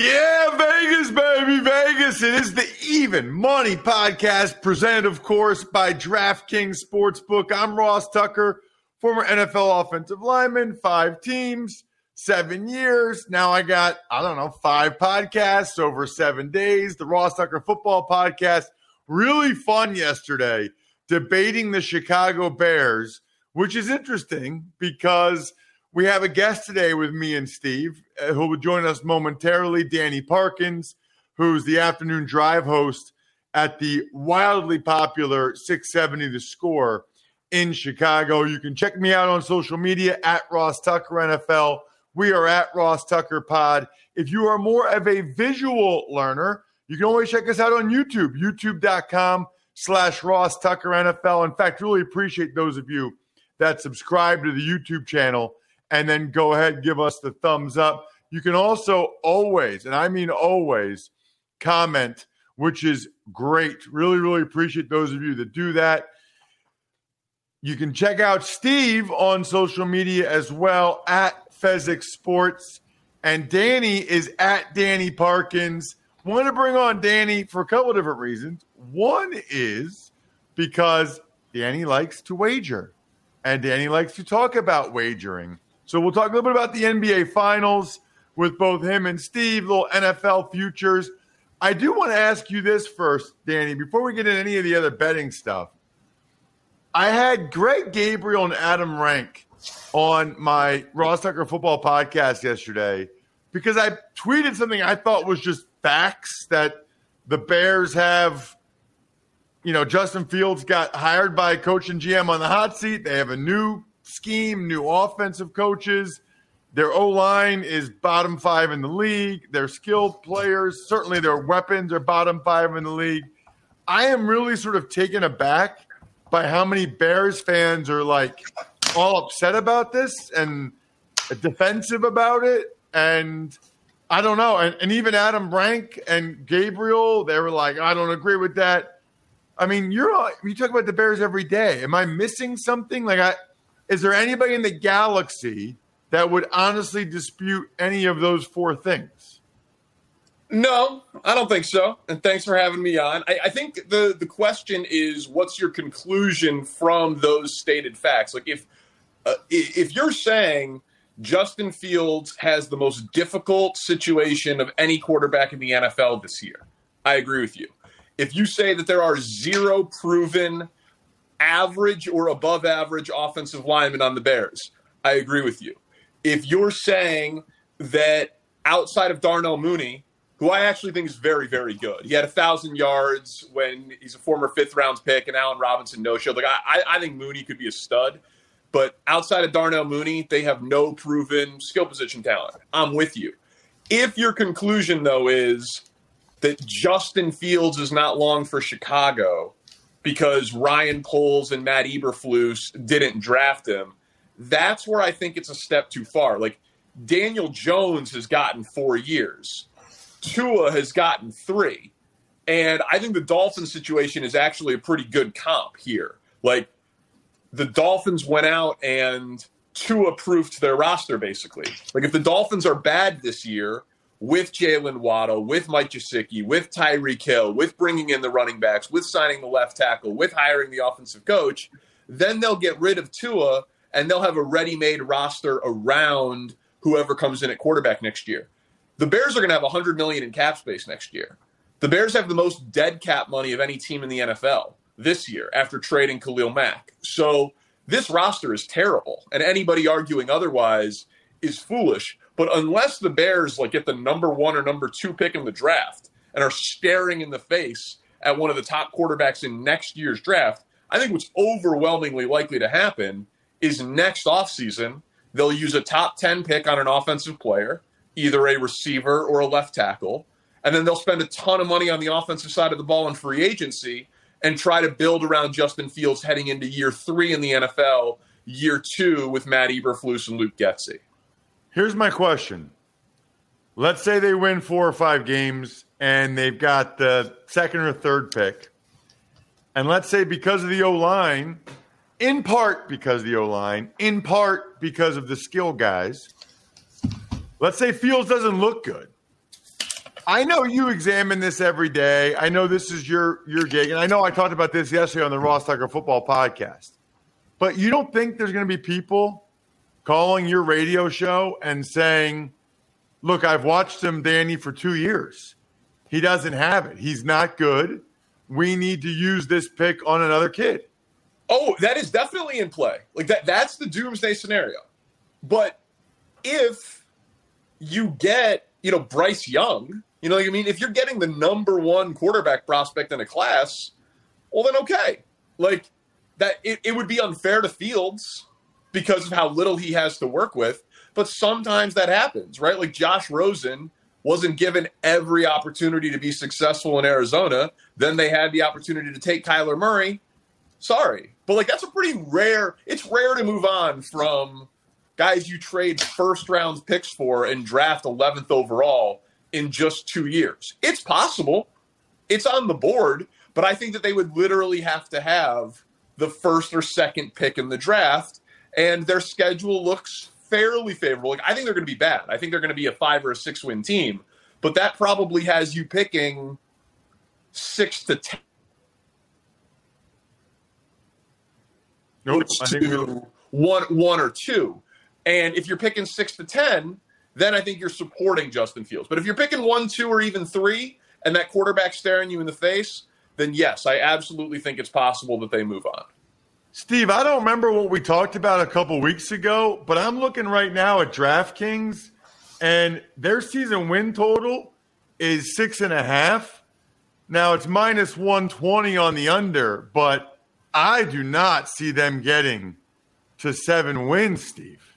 Yeah, Vegas, baby, Vegas. It is the Even Money Podcast, presented, of course, by DraftKings Sportsbook. I'm Ross Tucker, former NFL offensive lineman, five teams, seven years. Now I got, I don't know, five podcasts over seven days. The Ross Tucker Football Podcast, really fun yesterday, debating the Chicago Bears, which is interesting because – we have a guest today with me and Steve uh, who will join us momentarily, Danny Parkins, who's the afternoon drive host at the wildly popular 670 The Score in Chicago. You can check me out on social media at Ross Tucker NFL. We are at Ross Tucker Pod. If you are more of a visual learner, you can always check us out on YouTube, youtube.com slash Ross Tucker NFL. In fact, really appreciate those of you that subscribe to the YouTube channel and then go ahead give us the thumbs up. You can also always, and I mean always, comment, which is great. Really, really appreciate those of you that do that. You can check out Steve on social media as well at Fezzik Sports. And Danny is at Danny Parkins. Want to bring on Danny for a couple of different reasons. One is because Danny likes to wager, and Danny likes to talk about wagering. So we'll talk a little bit about the NBA Finals with both him and Steve, little NFL futures. I do want to ask you this first, Danny, before we get into any of the other betting stuff. I had Greg Gabriel and Adam Rank on my Ross Tucker football podcast yesterday because I tweeted something I thought was just facts that the Bears have. You know, Justin Fields got hired by coach and GM on the hot seat. They have a new scheme, new offensive coaches. Their O line is bottom five in the league. They're skilled players. Certainly, their weapons are bottom five in the league. I am really sort of taken aback by how many Bears fans are like all upset about this and defensive about it. And I don't know. And, and even Adam Rank and Gabriel, they were like, I don't agree with that. I mean, you're all, you talk about the Bears every day. Am I missing something? Like I is there anybody in the galaxy that would honestly dispute any of those four things? No, I don't think so. And thanks for having me on. I, I, think the the question is, what's your conclusion from those stated facts? Like, if uh, if you're saying Justin Fields has the most difficult situation of any quarterback in the NFL this year, I agree with you. If you say that there are zero proven average or above average offensive lineman on the Bears. I agree with you. If you're saying that outside of Darnell Mooney, who I actually think is very, very good, he had a thousand yards when he's a former fifth round pick, and Allen Robinson no show. Like I, I think Mooney could be a stud, but outside of Darnell Mooney, they have no proven skill position talent. I'm with you. If your conclusion though is that Justin Fields is not long for Chicago, because Ryan Poles and Matt Eberflus didn't draft him. That's where I think it's a step too far. Like Daniel Jones has gotten four years, Tua has gotten three. And I think the Dolphins situation is actually a pretty good comp here. Like the Dolphins went out and Tua proofed their roster basically. Like if the Dolphins are bad this year with Jaylen Waddle, with Mike Gesicki, with Tyreek Hill, with bringing in the running backs, with signing the left tackle, with hiring the offensive coach, then they'll get rid of Tua and they'll have a ready-made roster around whoever comes in at quarterback next year. The Bears are going to have 100 million in cap space next year. The Bears have the most dead cap money of any team in the NFL this year after trading Khalil Mack. So this roster is terrible, and anybody arguing otherwise is foolish. But unless the Bears like get the number one or number two pick in the draft and are staring in the face at one of the top quarterbacks in next year's draft, I think what's overwhelmingly likely to happen is next offseason, they'll use a top 10 pick on an offensive player, either a receiver or a left tackle, and then they'll spend a ton of money on the offensive side of the ball in free agency and try to build around Justin Fields heading into year three in the NFL, year two with Matt Eberflus and Luke Getsy. Here's my question. Let's say they win four or five games and they've got the second or third pick. And let's say because of the O line, in part because of the O line, in part because of the skill guys, let's say Fields doesn't look good. I know you examine this every day. I know this is your your gig, and I know I talked about this yesterday on the Ross Tucker Football Podcast. But you don't think there's going to be people calling your radio show and saying, "Look, I've watched him, Danny, for two years. He doesn't have it. He's not good. We need to use this pick on another kid." Oh, that is definitely in play. Like that. That's the doomsday scenario. But if you get, you know, Bryce Young you know, I mean, if you're getting the number one quarterback prospect in a class, well, then okay. Like that, it, it would be unfair to Fields because of how little he has to work with. But sometimes that happens, right? Like Josh Rosen wasn't given every opportunity to be successful in Arizona. Then they had the opportunity to take Kyler Murray. Sorry. But like that's a pretty rare, it's rare to move on from guys you trade first round picks for and draft 11th overall in just two years. It's possible. It's on the board, but I think that they would literally have to have the first or second pick in the draft, and their schedule looks fairly favorable. Like, I think they're going to be bad. I think they're going to be a five or a six win team, but that probably has you picking six to ten. Nope, to one, one or two. And if you're picking six to ten, then I think you're supporting Justin Fields. But if you're picking one, two, or even three, and that quarterback staring you in the face, then yes, I absolutely think it's possible that they move on. Steve, I don't remember what we talked about a couple weeks ago, but I'm looking right now at DraftKings, and their season win total is six and a half. Now it's minus 120 on the under, but I do not see them getting to seven wins, Steve.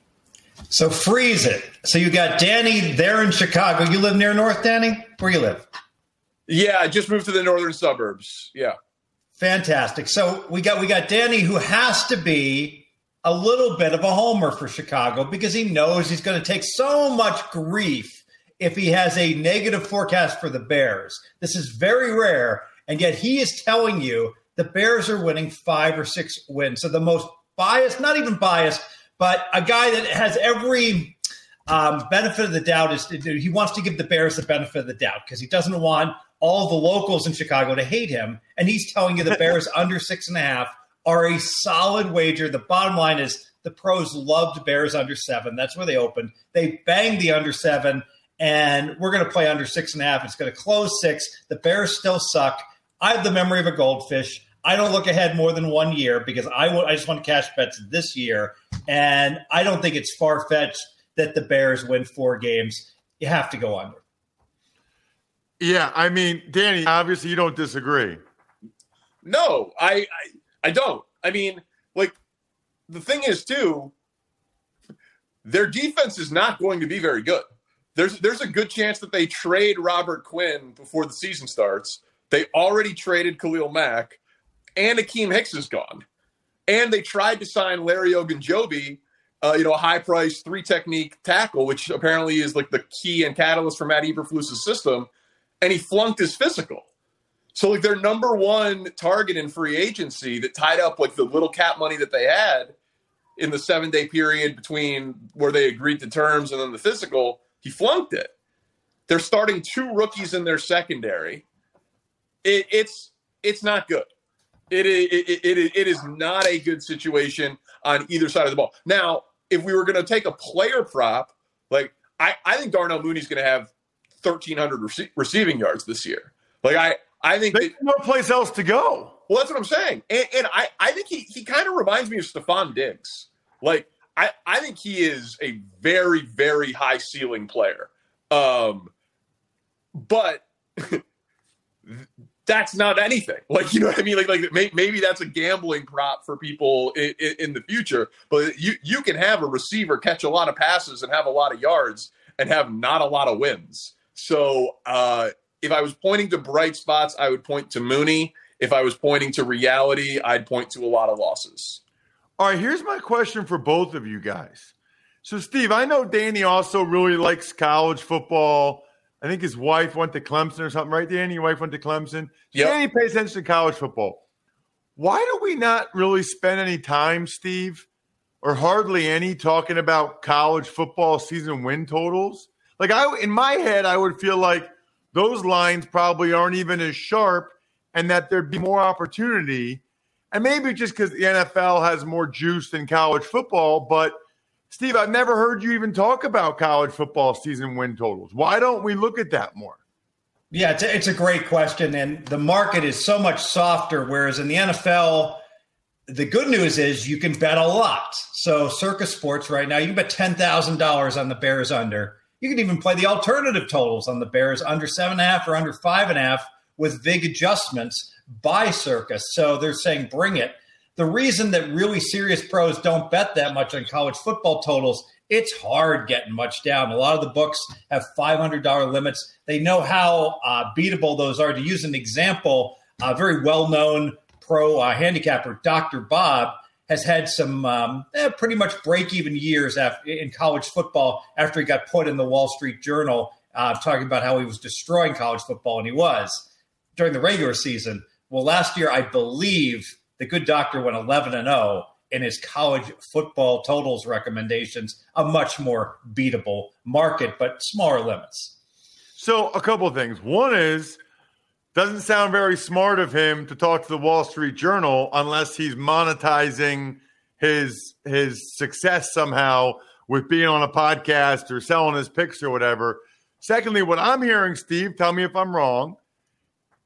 So freeze it. So you got Danny there in Chicago. You live near North, Danny? Where you live? Yeah, I just moved to the northern suburbs. Yeah. Fantastic. So we got we got Danny who has to be a little bit of a homer for Chicago because he knows he's going to take so much grief if he has a negative forecast for the Bears. This is very rare, and yet he is telling you the Bears are winning five or six wins. So the most biased, not even biased, but a guy that has every um, benefit of the doubt is he wants to give the Bears the benefit of the doubt because he doesn't want all the locals in Chicago to hate him. And he's telling you the Bears under six and a half are a solid wager. The bottom line is the pros loved Bears under seven. That's where they opened. They banged the under seven, and we're going to play under six and a half. It's going to close six. The Bears still suck. I have the memory of a goldfish. I don't look ahead more than one year because I, w- I just want to cash bets this year. And I don't think it's far fetched that the Bears win four games. You have to go under. Yeah, I mean, Danny, obviously you don't disagree. No, I, I, I don't. I mean, like the thing is too, their defense is not going to be very good. There's there's a good chance that they trade Robert Quinn before the season starts. They already traded Khalil Mack and Akiem Hicks is gone. And they tried to sign Larry Ogunjobi, uh, you know, a high price three technique tackle, which apparently is like the key and catalyst for Matt Eberflus's system, and he flunked his physical. So like their number one target in free agency that tied up like the little cap money that they had in the seven day period between where they agreed to terms and then the physical, he flunked it. They're starting two rookies in their secondary. It, it's it's not good. It it, it, it is not a good situation on either side of the ball. Now, if we were going to take a player prop, like I, I think Darnell Mooney's going to have 1,300 rece- receiving yards this year. Like I, I think There's no place else to go. Well, that's what I'm saying, and, and I, I think he, he kind of reminds me of Stefon Diggs. Like I, I think he is a very, very high ceiling player. Um, but that's not anything. Like you know what I mean? Like like may, maybe that's a gambling prop for people in, in, in, the future. But you you can have a receiver catch a lot of passes and have a lot of yards and have not a lot of wins. So uh, if I was pointing to bright spots, I would point to Mooney. If I was pointing to reality, I'd point to a lot of losses. All right, here's my question for both of you guys. So, Steve, I know Danny also really likes college football. I think his wife went to Clemson or something, right, Danny? Your wife went to Clemson. Yeah. Danny pays attention to college football. Why do we not really spend any time, Steve, or hardly any, talking about college football season win totals? Like I, in my head, I would feel like those lines probably aren't even as sharp, and that there'd be more opportunity. And maybe just because the NFL has more juice than college football, but Steve, I've never heard you even talk about college football season win totals. Why don't we look at that more? Yeah, it's a, it's a great question. And the market is so much softer, whereas in the NFL, the good news is you can bet a lot. So, Circa Sports right now, you can bet $10,000 on the Bears under. You can even play the alternative totals on the Bears under seven and a half or under five and a half with big adjustments by Circa. So, they're saying bring it the reason that really serious pros don't bet that much on college football totals, it's hard getting much down. A lot of the books have $500 limits. They know how uh, beatable those are. To use an example, a very well known pro uh, handicapper, Dr. Bob, has had some um, eh, pretty much break even years after, in college football after he got put in the Wall Street Journal uh, talking about how he was destroying college football, and he was during the regular season. Well, last year, I believe the good doctor went 11 and 0 in his college football totals recommendations, a much more beatable market, but smaller limits. So, a couple of things. One is, doesn't sound very smart of him to talk to the Wall Street Journal unless he's monetizing his his success somehow with being on a podcast or selling his picks or whatever. Secondly, what I'm hearing, Steve, tell me if I'm wrong,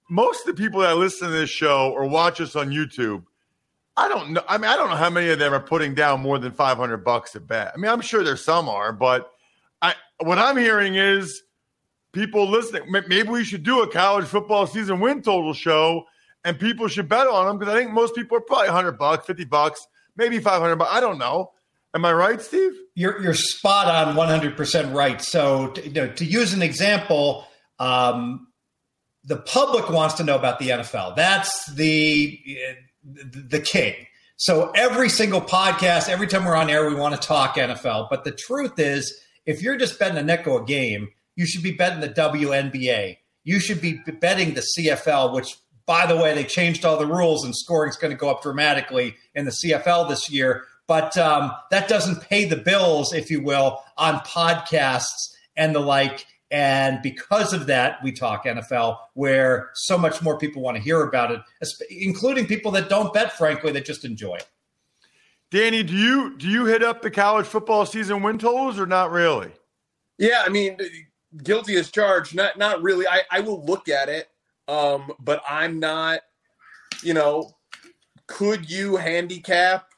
most of the people that listen to this show or watch us on YouTube, I don't know. I mean, I don't know how many of them are putting down more than 500 bucks a bet. I mean, I'm sure there's some are, but I what I'm hearing is people listening. Maybe we should do a college football season win total show, and people should bet on them because I think most people are probably 100 bucks, 50 bucks, maybe 500 bucks. I don't know. Am I right, Steve? You're you're spot on, 100 percent right. So to, you know, to use an example, um, the public wants to know about the NFL. That's the the king. So every single podcast, every time we're on air, we want to talk NFL. But the truth is, if you're just betting a nickel a game, you should be betting the WNBA. You should be betting the CFL, which, by the way, they changed all the rules and scoring is going to go up dramatically in the CFL this year. But um, that doesn't pay the bills, if you will, on podcasts and the like. And because of that, we talk NFL, where so much more people want to hear about it, including people that don't bet, frankly, that just enjoy it. Danny, do you do you hit up the college football season win totals or not really? Yeah, I mean, guilty as charged. Not not really. I, I will look at it, um, but I'm not. You know, could you handicap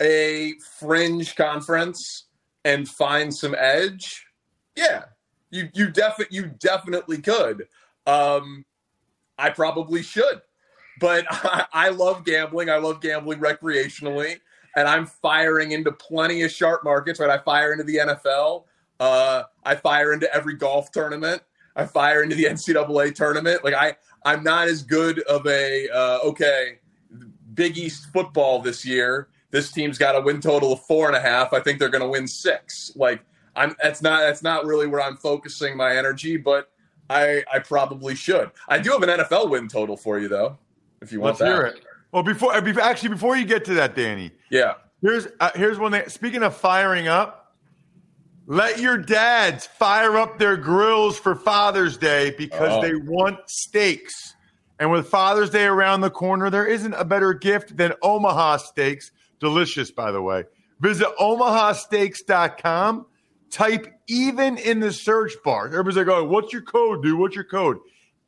a fringe conference and find some edge? Yeah, you you definitely you definitely could. Um, I probably should, but I, I love gambling. I love gambling recreationally, and I'm firing into plenty of sharp markets. Right, I fire into the NFL. Uh, I fire into every golf tournament. I fire into the NCAA tournament. Like I, I'm not as good of a uh, okay. Big East football this year. This team's got a win total of four and a half. I think they're going to win six. Like I'm that's not that's not really where I'm focusing my energy, but I I probably should. I do have an NFL win total for you though, if you want Let's that. hear it. Well, before, uh, actually before you get to that, Danny, Yeah. here's uh, here's one thing. Speaking of firing up, let your dads fire up their grills for Father's Day because Oh. they want steaks. And with Father's Day around the corner, there isn't a better gift than Omaha Steaks. Delicious, by the way. Visit omahasteaks.com. Type even in the search bar. Everybody's like, oh, what's your code, dude? What's your code?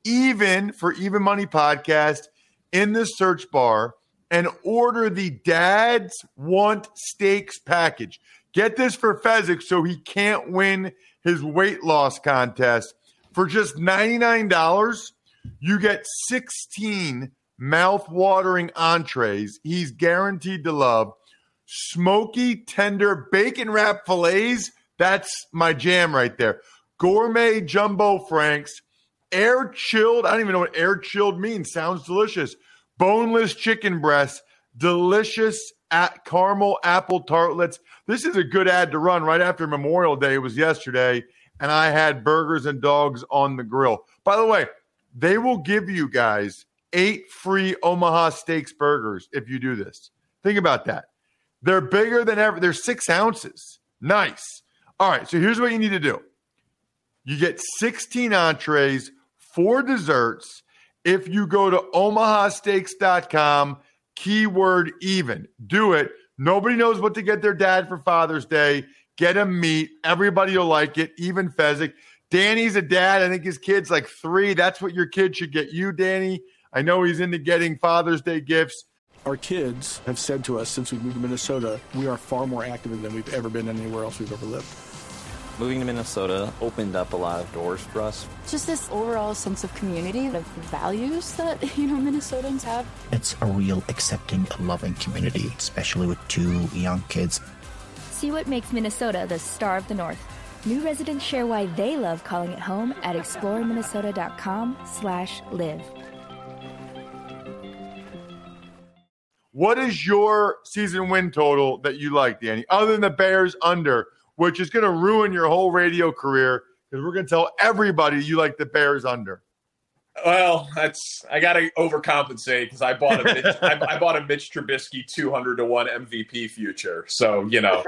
Even for Even Money Podcast in the search bar and order the Dads Want Steaks package. Get this for Fezzik so he can't win his weight loss contest. For just $99, you get 16 mouth-watering entrees he's guaranteed to love. Smoky, tender bacon wrap fillets. That's my jam right there. Gourmet jumbo franks, air chilled. I don't even know what air chilled means. Sounds delicious. Boneless chicken breasts, delicious at caramel apple tartlets. This is a good ad to run right after Memorial Day. It was yesterday, and I had burgers and dogs on the grill. By the way, they will give you guys eight free Omaha Steaks burgers if you do this. Think about that. They're bigger than ever. They're six ounces. Nice. All right. So here's what you need to do you get 16 entrees, four desserts. If you go to omahasteaks.com, keyword even, do it. Nobody knows what to get their dad for Father's Day. Get them meat. Everybody will like it, even Fezzik. Danny's a dad. I think his kid's like three. That's what your kid should get you, Danny. I know he's into getting Father's Day gifts. Our kids have said to us since we moved to Minnesota, we are far more active than we've ever been anywhere else we've ever lived. Moving to Minnesota opened up a lot of doors for us. Just this overall sense of community, the values that, you know, Minnesotans have. It's a real accepting, loving community, especially with two young kids. See what makes Minnesota the star of the North. New residents share why they love calling it home at exploreminnesota.com slash live. What is your season win total that you like, Danny, other than the Bears under, which is going to ruin your whole radio career because we're going to tell everybody you like the Bears under. Well, that's I got to overcompensate because I bought a Mitch, I, I bought a Mitch Trubisky two hundred to one MVP future. So you know,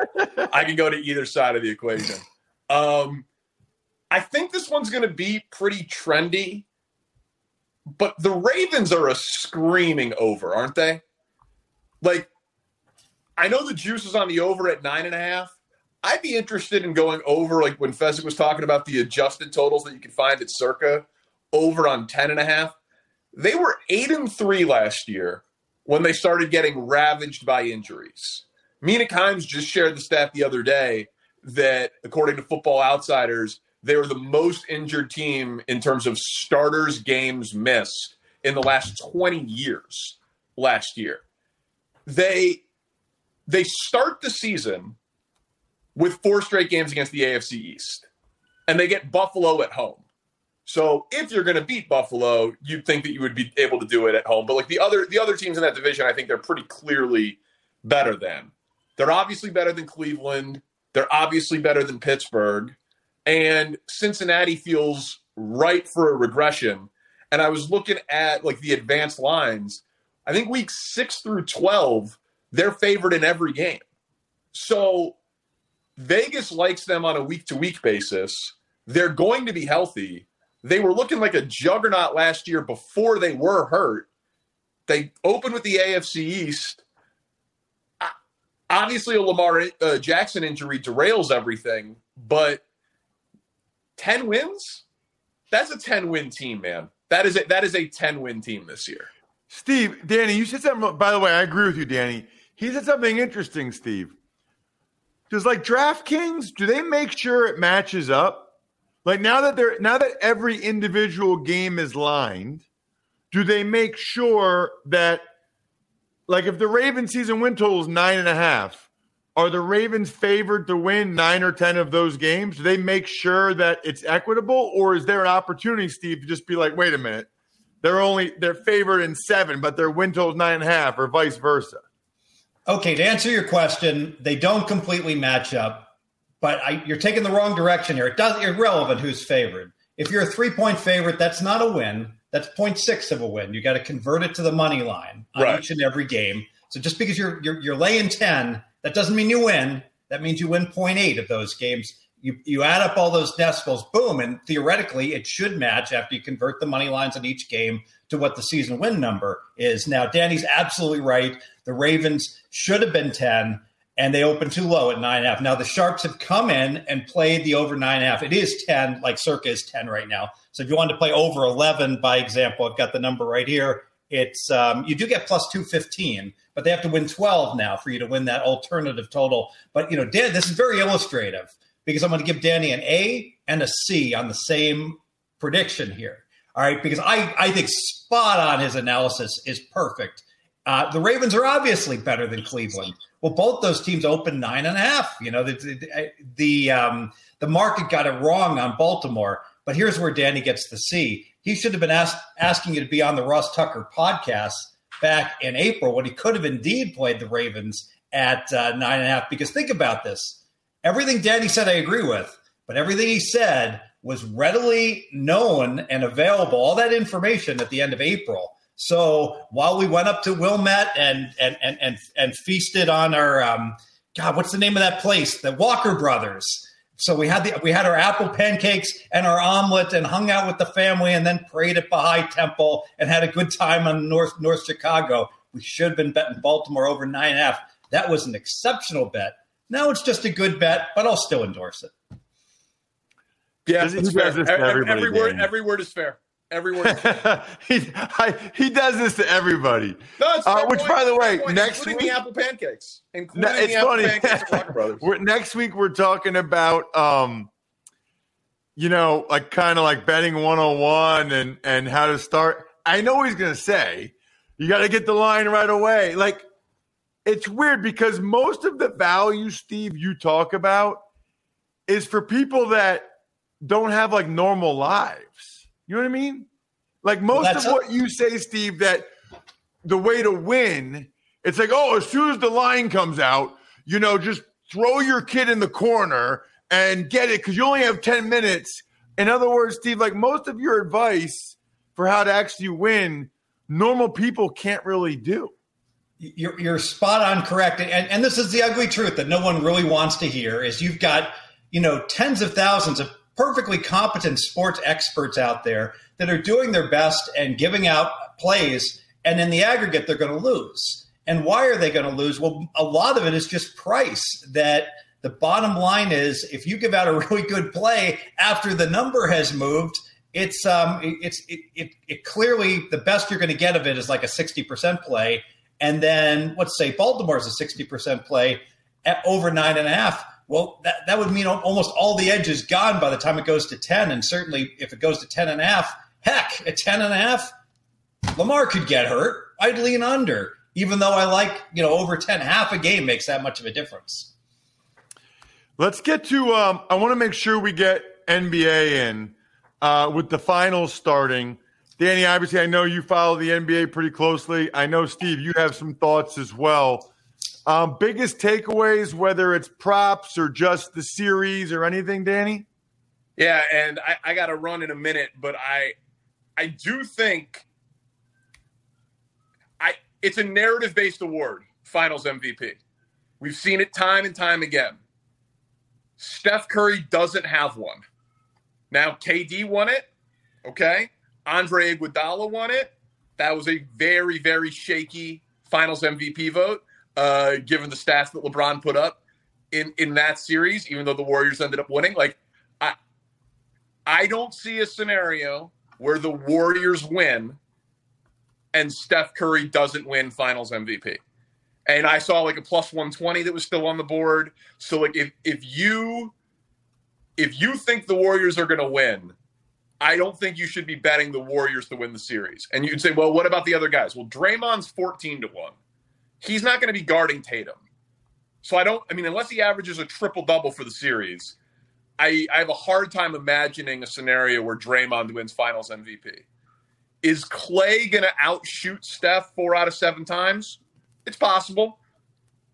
I can go to either side of the equation. Um, I think this one's going to be pretty trendy, but the Ravens are a screaming over, aren't they? Like, I know the juice is on the over at nine and a half. I'd be interested in going over, like when Fezzik was talking about the adjusted totals that you can find at Circa over on 10 and a half. They were 8 and 3 last year when they started getting ravaged by injuries. Mina Kimes just shared the stat the other day that according to Football Outsiders, they were the most injured team in terms of starters games missed in the last 20 years last year. They they start the season with four straight games against the AFC East. And they get Buffalo at home. So if you're going to beat Buffalo, you'd think that you would be able to do it at home. But like the other the other teams in that division, I think they're pretty clearly better than. They're obviously better than Cleveland. They're obviously better than Pittsburgh. And Cincinnati feels right for a regression. And I was looking at like the advanced lines. I think weeks 6 through 12, they're favored in every game. So Vegas likes them on a week to week basis. They're going to be healthy. They were looking like a juggernaut last year before they were hurt. They opened with the AFC East. Obviously, a Lamar uh, Jackson injury derails everything, but 10 wins? That's a 10 win team, man. That is a, that is a 10 win team this year. Steve, Danny, you said something. By the way, I agree with you, Danny. He said something interesting, Steve. Does like DraftKings, do they make sure it matches up? Like now that they're now that every individual game is lined, do they make sure that like if the Ravens season win total is nine and a half, are the Ravens favored to win nine or ten of those games? Do they make sure that it's equitable, or is there an opportunity, Steve, to just be like, wait a minute, they're only they're favored in seven, but their win total is nine and a half, or vice versa? Okay, to answer your question, they don't completely match up, but I, you're taking the wrong direction here. It does irrelevant who's favored. if you're a three point favorite, that's not a win. That's 0.6 of a win. You got to convert it to the money line on Right. each and every game. So just because you're, you're you're laying 10, that doesn't mean you win. That means you win 0.8 of those games. You you add up all those decimals, boom, and theoretically it should match after you convert the money lines on each game to what the season win number is. Now, Danny's absolutely right. The Ravens should have been 10 and they opened too low at nine and a half. Now the sharps have come in and played the over nine and a half. It is ten, like circa is ten right now. So if you wanted to play over eleven, by example, I've got the number right here. It's um, you do get plus two fifteen, but they have to win twelve now for you to win that alternative total. But you know, Dan, this is very illustrative because I'm going to give Danny an A and a C on the same prediction here. All right, because I I think spot on his analysis is perfect. Uh, the Ravens are obviously better than Cleveland. Well, both those teams opened nine and a half. You know, the the, the, um, the market got it wrong on Baltimore. But here's where Danny gets the C. He should have been asked, asking you to be on the Ross Tucker podcast back in April when he could have indeed played the Ravens at uh, nine and a half. Because think about this: everything Danny said, I agree with, but everything he said was readily known and available. All that information at the end of April. So while we went up to Wilmette and and and and, and feasted on our um, God, what's the name of that place? The Walker Brothers. So we had the we had our apple pancakes and our omelet and hung out with the family and then prayed at Baha'i Temple and had a good time on North North Chicago. We should have been betting Baltimore over nine and a half. That was an exceptional bet. Now it's just a good bet, but I'll still endorse it. Yeah, He does fair. this to Every, everybody, every word, Dan. every word is fair. Every word. Is fair. he, I, he does this to everybody. No, it's Uh, which, point. by the It's a fair way, point, next including week- the apple pancakes, including No, it's the apple funny. pancakes Walker Brothers. We're, next week we're talking about um, you know, like kind of like betting 101 and and how to start. I know he's gonna say. You got to get the line right away. Like it's weird because most of the value, Steve, you talk about is for people that don't have like normal lives. You know what I mean? Like most that's of a- what you say, Steve, that the way to win, it's like, oh, as soon as the line comes out, you know, just throw your kid in the corner and get it because you only have 10 minutes. In other words, Steve, like most of your advice for how to actually win, normal people can't really do. You're, you're spot on correct. And, and this is the ugly truth that no one really wants to hear is you've got, you know, tens of thousands of perfectly competent sports experts out there that are doing their best and giving out plays. And in the aggregate, they're going to lose. And why are they going to lose? Well, a lot of it is just price that the bottom line is if you give out a really good play after the number has moved, it's um it's it, it, it clearly the best you're going to get of it is like a 60% play and then let's say baltimore's a 60% play at over nine and a half well that, that would mean almost all the edge is gone by the time it goes to 10 and certainly if it goes to 10 and a half heck at 10 and a half lamar could get hurt i'd lean under even though i like you know over 10 half a game makes that much of a difference Let's get to. Um, I want to make sure we get NBA in uh, with the finals starting. Danny, obviously, I know you follow the NBA pretty closely. I know, Steve, you have some thoughts as well. Um, biggest takeaways, whether it's props or just the series or anything, Danny? Yeah, and I, I got to run in a minute, but I I do think I it's a narrative based award, Finals MVP. We've seen it time and time again. Steph Curry doesn't have one. Now KD won it, okay? Andre Iguodala won it. That was a very very shaky Finals MVP vote, uh, given the stats that LeBron put up in in that series. Even though the Warriors ended up winning, like I I don't see a scenario where the Warriors win and Steph Curry doesn't win Finals MVP. And I saw like a plus 120 that was still on the board. So like if if you if you think the Warriors are going to win, I don't think you should be betting the Warriors to win the series. And you'd say, "Well, what about the other guys?" Well, Draymond's 14 to 1. He's not going to be guarding Tatum. So I don't I mean unless he averages a triple double for the series, I, I have a hard time imagining a scenario where Draymond wins Finals MVP. Is Klay going to outshoot Steph four out of seven times? It's possible.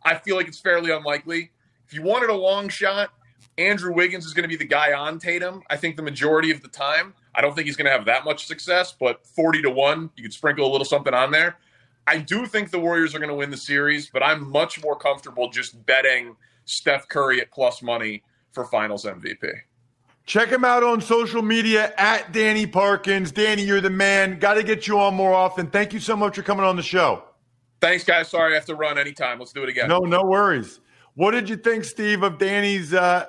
I feel like it's fairly unlikely. If you wanted a long shot, Andrew Wiggins is going to be the guy on Tatum. I think the majority of the time. I don't think he's going to have that much success, but 40 to 1, you could sprinkle a little something on there. I do think the Warriors are going to win the series, but I'm much more comfortable just betting Steph Curry at plus money for finals MVP. Check him out on social media at Danny Parkins. Danny, you're the man. Got to get you on more often. Thank you so much for coming on the show. Thanks, guys. Sorry I have to run anytime. Let's do it again. No, no worries. What did you think, Steve, of Danny's uh,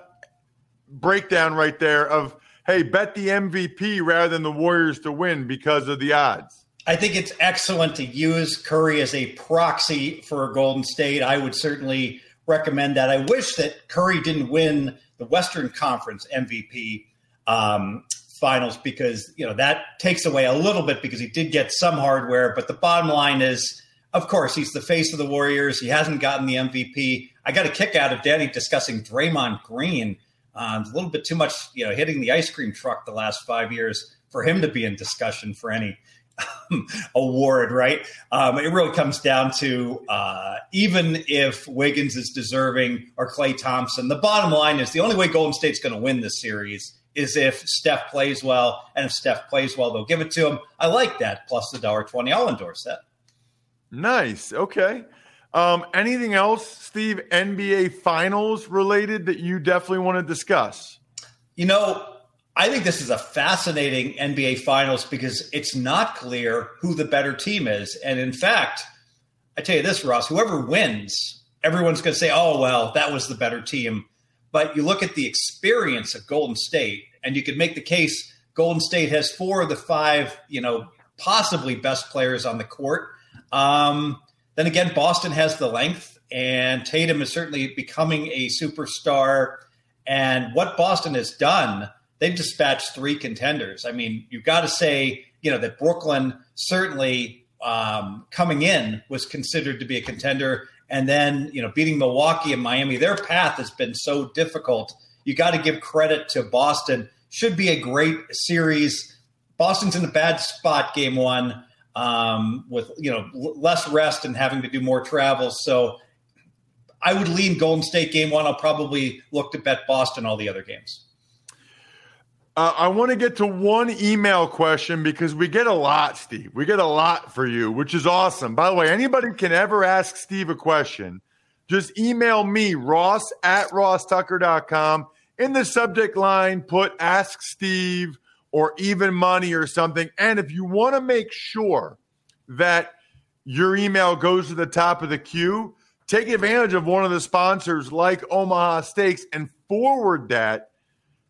breakdown right there of, hey, bet the MVP rather than the Warriors to win because of the odds? I think it's excellent to use Curry as a proxy for Golden State. I would certainly recommend that. I wish that Curry didn't win the Western Conference MVP um, finals because you know that takes away a little bit because he did get some hardware. But the bottom line is, of course, he's the face of the Warriors. He hasn't gotten the MVP. I got a kick out of Danny discussing Draymond Green. Uh, a little bit too much, you know, hitting the ice cream truck the last five years for him to be in discussion for any award, right? Um, it really comes down to uh, even if Wiggins is deserving or Klay Thompson, the bottom line is the only way Golden State's going to win this series is if Steph plays well, and if Steph plays well, they'll give it to him. I like that. Plus the dollar twenty, I'll endorse that. Nice. Okay. Um, anything else, Steve? NBA Finals related that you definitely want to discuss? You know, I think this is a fascinating NBA Finals because it's not clear who the better team is. And in fact, I tell you this, Ross, whoever wins, everyone's going to say, oh, well, that was the better team. But you look at the experience of Golden State, and you could make the case Golden State has four of the five, you know, possibly best players on the court. Um, then again, Boston has the length, and Tatum is certainly becoming a superstar. And what Boston has done – they've dispatched three contenders. I mean, you've got to say, you know, that Brooklyn certainly um, coming in was considered to be a contender. And then, you know, beating Milwaukee and Miami, their path has been so difficult. You got to give credit to Boston. Should be a great series. Boston's in a bad spot game one um, with, you know, less rest and having to do more travel. So I would lean Golden State game one. I'll probably look to bet Boston all the other games. Uh, I want to get to one email question because we get a lot, Steve. We get a lot for you, which is awesome. By the way, anybody can ever ask Steve a question. Just email me, ross at rosstucker.com. In the subject line, put ask Steve or even money or something. And if you want to make sure that your email goes to the top of the queue, take advantage of one of the sponsors like Omaha Steaks and forward that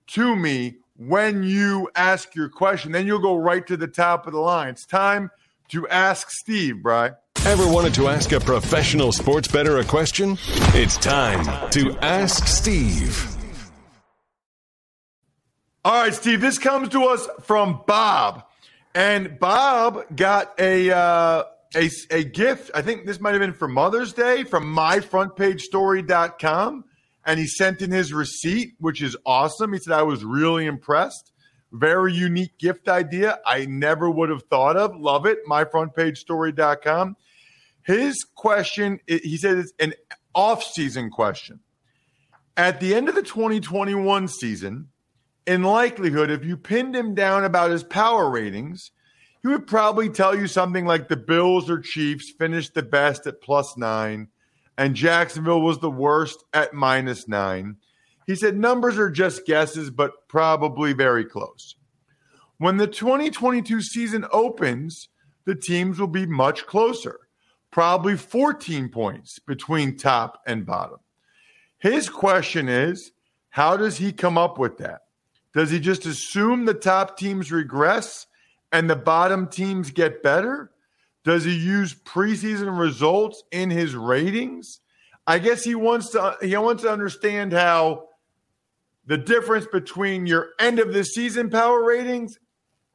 to me when you ask your question. Then you'll go right to the top of the line. It's time to ask Steve, Bry. Ever wanted to ask a professional sports bettor a question? It's time to ask Steve. All right, Steve, this comes to us from Bob. And Bob got a, uh, a, a gift. I think this might have been for Mother's Day from myfrontpagestory.com and he sent in his receipt, which is awesome. He said, I was really impressed. Very unique gift idea. I never would have thought of. Love it. MyFrontPageStory.com. His question, he said it's an off-season question. At the end of the 2021 season, in likelihood, if you pinned him down about his power ratings, he would probably tell you something like the Bills or Chiefs finished the best at plus nine and Jacksonville was the worst at minus nine. He said numbers are just guesses, but probably very close. When the 2022 season opens, the teams will be much closer, probably 14 points between top and bottom. His question is how does he come up with that? Does he just assume the top teams regress and the bottom teams get better? Does he use preseason results in his ratings? I guess he wants to he wants to understand how the difference between your end of the season power ratings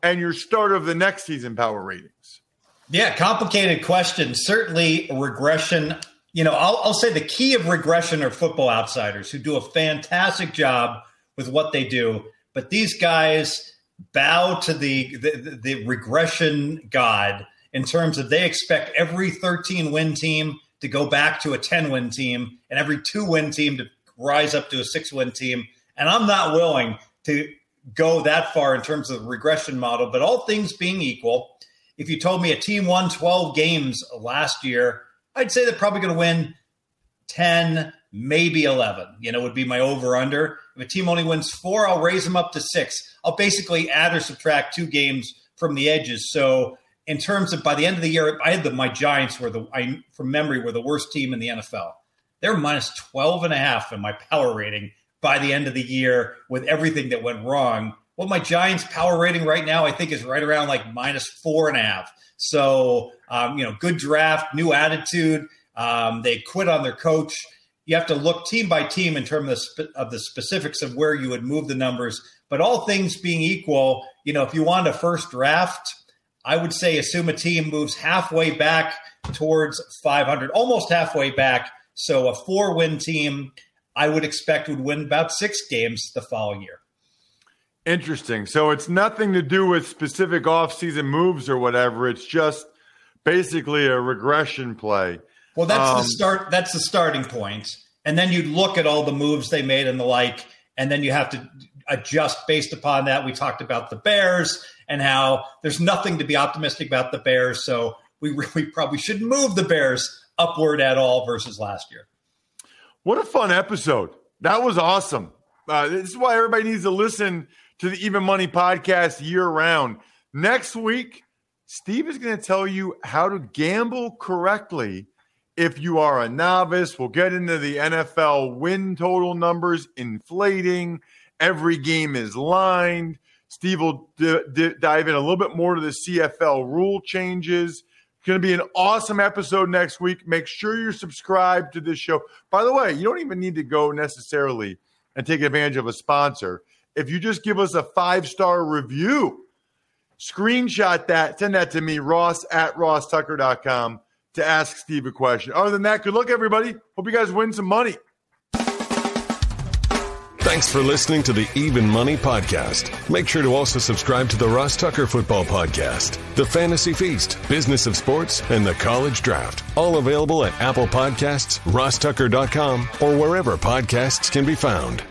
and your start of the next season power ratings. Yeah, complicated question. Certainly regression. You know, I'll, I'll say the key of regression are football outsiders who do a fantastic job with what they do. But these guys bow to the, the, the regression god in terms of they expect every 13 win team to go back to a 10 win team and every two win team to rise up to a six win team. And I'm not willing to go that far in terms of the regression model. But all things being equal, if you told me a team won 12 games last year, I'd say they're probably going to win 10, maybe 11. You know, would be my over under. If a team only wins four, I'll raise them up to six. I'll basically add or subtract two games from the edges. So, in terms of by the end of the year, I had the my Giants were the I from memory were the worst team in the NFL. They're minus 12 and a half in my power rating by the end of the year with everything that went wrong. Well, my Giants power rating right now, I think, is right around like minus four and a half. So, um, you know, good draft, new attitude. Um, they quit on their coach. You have to look team by team in terms of the, of the specifics of where you would move the numbers. But all things being equal, you know, if you want a first draft, I would say assume a team moves halfway back towards 500, almost halfway back. So a four win team, I would expect would win about six games the following year. Interesting. So it's nothing to do with specific offseason moves or whatever. It's just basically a regression play. Well, that's um, the start. That's the starting point, and then you'd look at all the moves they made and the like, and then you have to adjust based upon that. We talked about the Bears and how there's nothing to be optimistic about the Bears, so we really probably shouldn't move the Bears upward at all versus last year. What a fun episode! That was awesome. Uh, this is why everybody needs to listen to the Even Money podcast year round. Next week, Steve is going to tell you how to gamble correctly if you are a novice. We'll get into the NFL win total numbers, inflating. Every game is lined. Steve will d- d- dive in a little bit more to the CFL rule changes. It's going to be an awesome episode next week. Make sure you're subscribed to this show. By the way, you don't even need to go necessarily and take advantage of a sponsor if you just give us a five star review, screenshot that, send that to me, ross at rosstucker.com to ask Steve a question. Other than that, good luck, everybody. Hope you guys win some money. Thanks for listening to the Even Money Podcast. Make sure to also subscribe to the Ross Tucker Football Podcast, The Fantasy Feast, Business of Sports, and The College Draft. All available at Apple Podcasts, rosstucker.com, or wherever podcasts can be found.